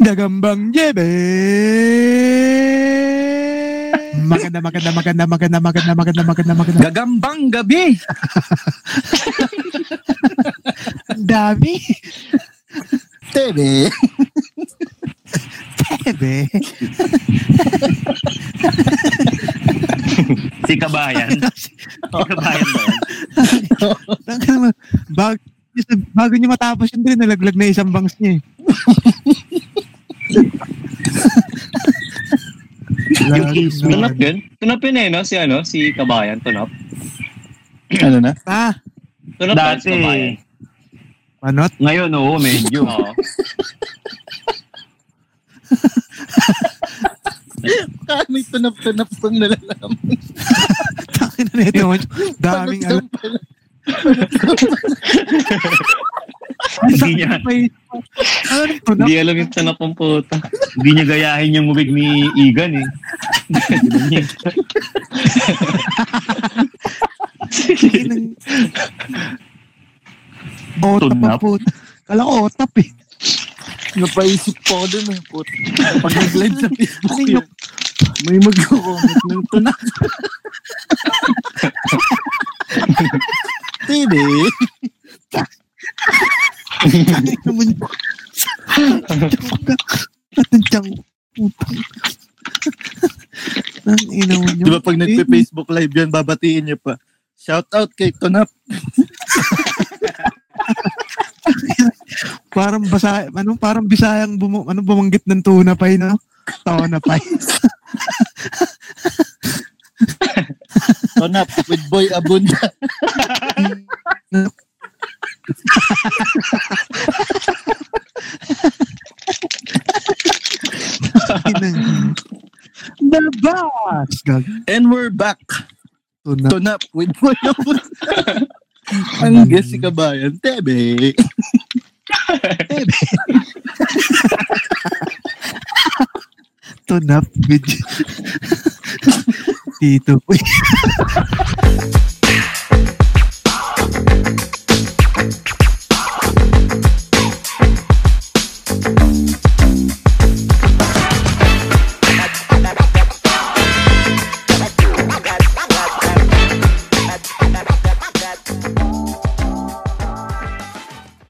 Gagambang Jebe. Maganda, maganda, maganda, maganda, maganda, maganda, maganda, maganda. Gagambang gabi. Dami. Tebe. Jebe. Si Kabayan. si Kabayan ba yan? Bago, bago niya matapos yun din, nalaglag na isang bangs niya eh. Yung kiss me. Tunap yun? Tunap yun eh, no? Si ano? Si Kabayan, tunap. Ano na? Ah, Tunap ba si Dati. Kabayan? manot. Ngayon, oo, medyo. Oo. Ah, may tunap-tunap pang nalalaman. Takin na nito. Daming alam. pala. Hindi niya, Ano? Hindi alam yung tunap ng puta. hindi niya gayahin yung wig ni Igan eh. Niya. Otap Tunap? puta. Kala ko otap eh. Napaisip po ako dun eh. Put. Pag nag-live sa Facebook Ano yun, may mag-comment ng tunap. Tebe. naman yun? Patantiyang putang. Ang Di ba pag nagpe-Facebook live yan, babatiin niyo pa. Shout out kay Tunap. Parang basa, ano, parang bisayang bumu, ano, bumanggit ng tuna pa no? Tona pa Tunap with Boy Abunda. The boss! Gag. And we're back. Tuna. Tunap with Boy. Ang guest si Kabayan, Tebe. Tunap with Tito. Uy,